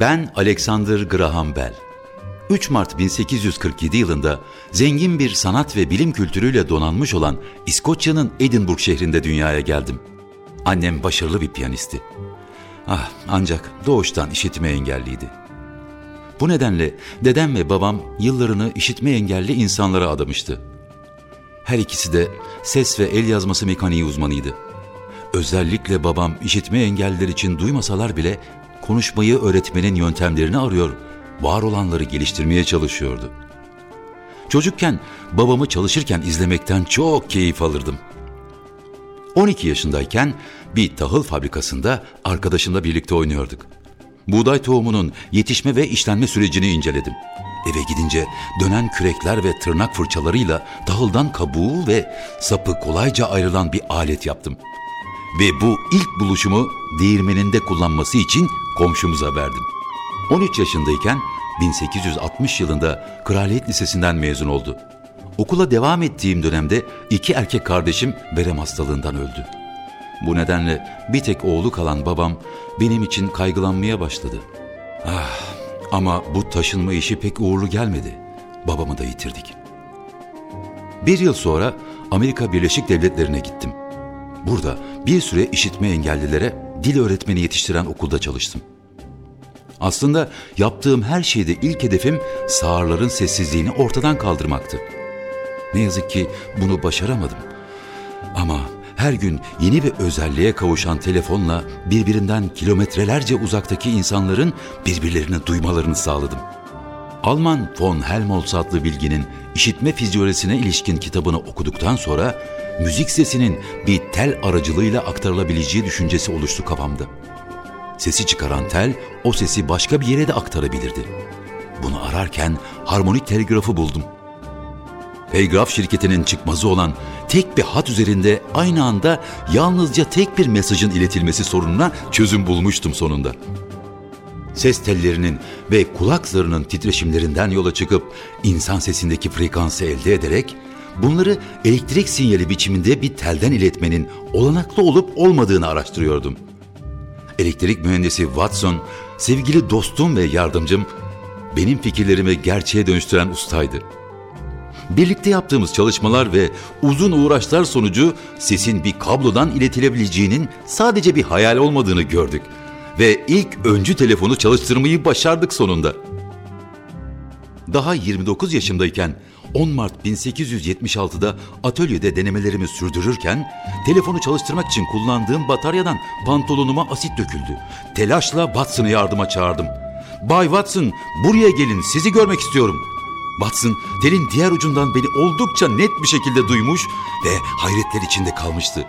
Ben Alexander Graham Bell. 3 Mart 1847 yılında zengin bir sanat ve bilim kültürüyle donanmış olan İskoçya'nın Edinburgh şehrinde dünyaya geldim. Annem başarılı bir piyanisti. Ah ancak doğuştan işitme engelliydi. Bu nedenle dedem ve babam yıllarını işitme engelli insanlara adamıştı. Her ikisi de ses ve el yazması mekaniği uzmanıydı. Özellikle babam işitme engelliler için duymasalar bile konuşmayı öğretmenin yöntemlerini arıyor, var olanları geliştirmeye çalışıyordu. Çocukken babamı çalışırken izlemekten çok keyif alırdım. 12 yaşındayken bir tahıl fabrikasında arkadaşımla birlikte oynuyorduk. Buğday tohumunun yetişme ve işlenme sürecini inceledim. Eve gidince dönen kürekler ve tırnak fırçalarıyla tahıldan kabuğu ve sapı kolayca ayrılan bir alet yaptım. Ve bu ilk buluşumu değirmeninde kullanması için komşumuza verdim. 13 yaşındayken 1860 yılında Kraliyet Lisesi'nden mezun oldu. Okula devam ettiğim dönemde iki erkek kardeşim verem hastalığından öldü. Bu nedenle bir tek oğlu kalan babam benim için kaygılanmaya başladı. Ah, ama bu taşınma işi pek uğurlu gelmedi. Babamı da yitirdik. Bir yıl sonra Amerika Birleşik Devletleri'ne gittim. Burada bir süre işitme engellilere dil öğretmeni yetiştiren okulda çalıştım. Aslında yaptığım her şeyde ilk hedefim sağırların sessizliğini ortadan kaldırmaktı. Ne yazık ki bunu başaramadım. Ama her gün yeni bir özelliğe kavuşan telefonla birbirinden kilometrelerce uzaktaki insanların birbirlerini duymalarını sağladım. Alman von Helmholtz adlı bilginin işitme fizyolojisine ilişkin kitabını okuduktan sonra müzik sesinin bir tel aracılığıyla aktarılabileceği düşüncesi oluştu kafamda. Sesi çıkaran tel o sesi başka bir yere de aktarabilirdi. Bunu ararken harmonik telgrafı buldum. Telgraf şirketinin çıkmazı olan tek bir hat üzerinde aynı anda yalnızca tek bir mesajın iletilmesi sorununa çözüm bulmuştum sonunda. Ses tellerinin ve kulak zarının titreşimlerinden yola çıkıp insan sesindeki frekansı elde ederek bunları elektrik sinyali biçiminde bir telden iletmenin olanaklı olup olmadığını araştırıyordum. Elektrik mühendisi Watson, sevgili dostum ve yardımcım, benim fikirlerimi gerçeğe dönüştüren ustaydı. Birlikte yaptığımız çalışmalar ve uzun uğraşlar sonucu sesin bir kablodan iletilebileceğinin sadece bir hayal olmadığını gördük ve ilk öncü telefonu çalıştırmayı başardık sonunda. Daha 29 yaşımdayken 10 Mart 1876'da atölyede denemelerimi sürdürürken telefonu çalıştırmak için kullandığım bataryadan pantolonuma asit döküldü. Telaşla Watson'ı yardıma çağırdım. Bay Watson buraya gelin sizi görmek istiyorum. Watson telin diğer ucundan beni oldukça net bir şekilde duymuş ve hayretler içinde kalmıştı.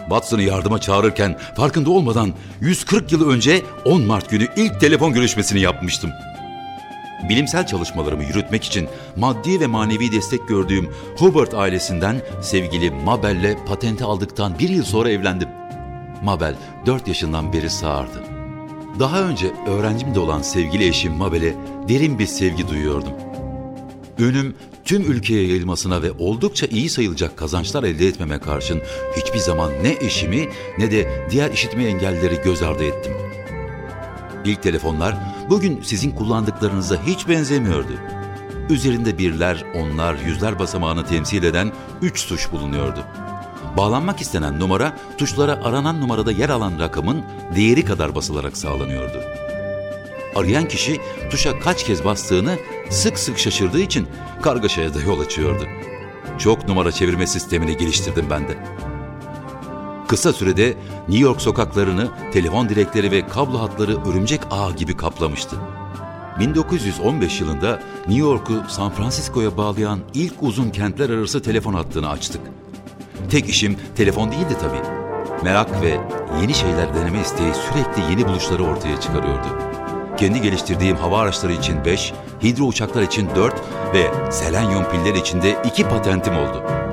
Watson'ı yardıma çağırırken farkında olmadan 140 yıl önce 10 Mart günü ilk telefon görüşmesini yapmıştım. Bilimsel çalışmalarımı yürütmek için maddi ve manevi destek gördüğüm Hubert ailesinden sevgili Mabel'le patenti aldıktan bir yıl sonra evlendim. Mabel 4 yaşından beri sağırdı. Daha önce öğrencim de olan sevgili eşim Mabel'e derin bir sevgi duyuyordum. Ünüm tüm ülkeye yayılmasına ve oldukça iyi sayılacak kazançlar elde etmeme karşın hiçbir zaman ne eşimi ne de diğer işitme engellileri göz ardı ettim. İlk telefonlar bugün sizin kullandıklarınıza hiç benzemiyordu. Üzerinde birler, onlar, yüzler basamağını temsil eden üç tuş bulunuyordu. Bağlanmak istenen numara tuşlara aranan numarada yer alan rakamın değeri kadar basılarak sağlanıyordu. Arayan kişi tuşa kaç kez bastığını sık sık şaşırdığı için kargaşaya da yol açıyordu. Çok numara çevirme sistemini geliştirdim ben de. Kısa sürede New York sokaklarını telefon direkleri ve kablo hatları örümcek ağı gibi kaplamıştı. 1915 yılında New York'u San Francisco'ya bağlayan ilk uzun kentler arası telefon hattını açtık. Tek işim telefon değildi tabii. Merak ve yeni şeyler deneme isteği sürekli yeni buluşları ortaya çıkarıyordu. Kendi geliştirdiğim hava araçları için 5, hidro uçaklar için 4 ve selenyum piller için de 2 patentim oldu.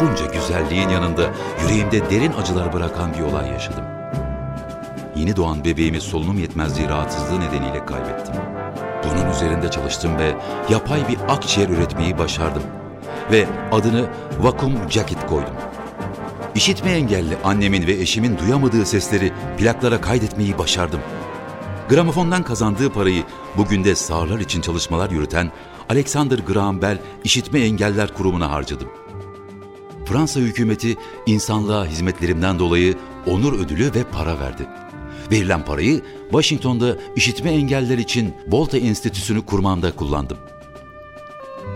Bunca güzelliğin yanında yüreğimde derin acılar bırakan bir olay yaşadım. Yeni doğan bebeğimi solunum yetmezliği rahatsızlığı nedeniyle kaybettim. Bunun üzerinde çalıştım ve yapay bir akciğer üretmeyi başardım. Ve adını vakum jacket koydum. İşitme engelli annemin ve eşimin duyamadığı sesleri plaklara kaydetmeyi başardım. Gramofondan kazandığı parayı bugün de sağırlar için çalışmalar yürüten Alexander Graham Bell İşitme Engeller Kurumu'na harcadım. Fransa hükümeti insanlığa hizmetlerimden dolayı onur ödülü ve para verdi. Verilen parayı Washington'da işitme engeller için Volta Enstitüsü'nü kurmamda kullandım.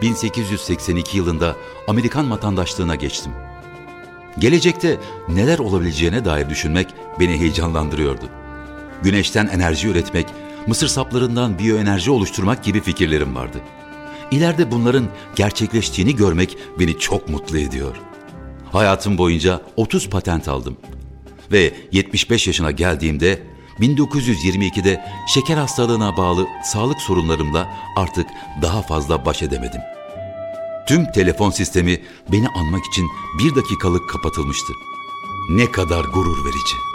1882 yılında Amerikan vatandaşlığına geçtim. Gelecekte neler olabileceğine dair düşünmek beni heyecanlandırıyordu. Güneşten enerji üretmek, mısır saplarından biyoenerji oluşturmak gibi fikirlerim vardı. İleride bunların gerçekleştiğini görmek beni çok mutlu ediyor. Hayatım boyunca 30 patent aldım. Ve 75 yaşına geldiğimde 1922'de şeker hastalığına bağlı sağlık sorunlarımla artık daha fazla baş edemedim. Tüm telefon sistemi beni anmak için bir dakikalık kapatılmıştı. Ne kadar gurur verici.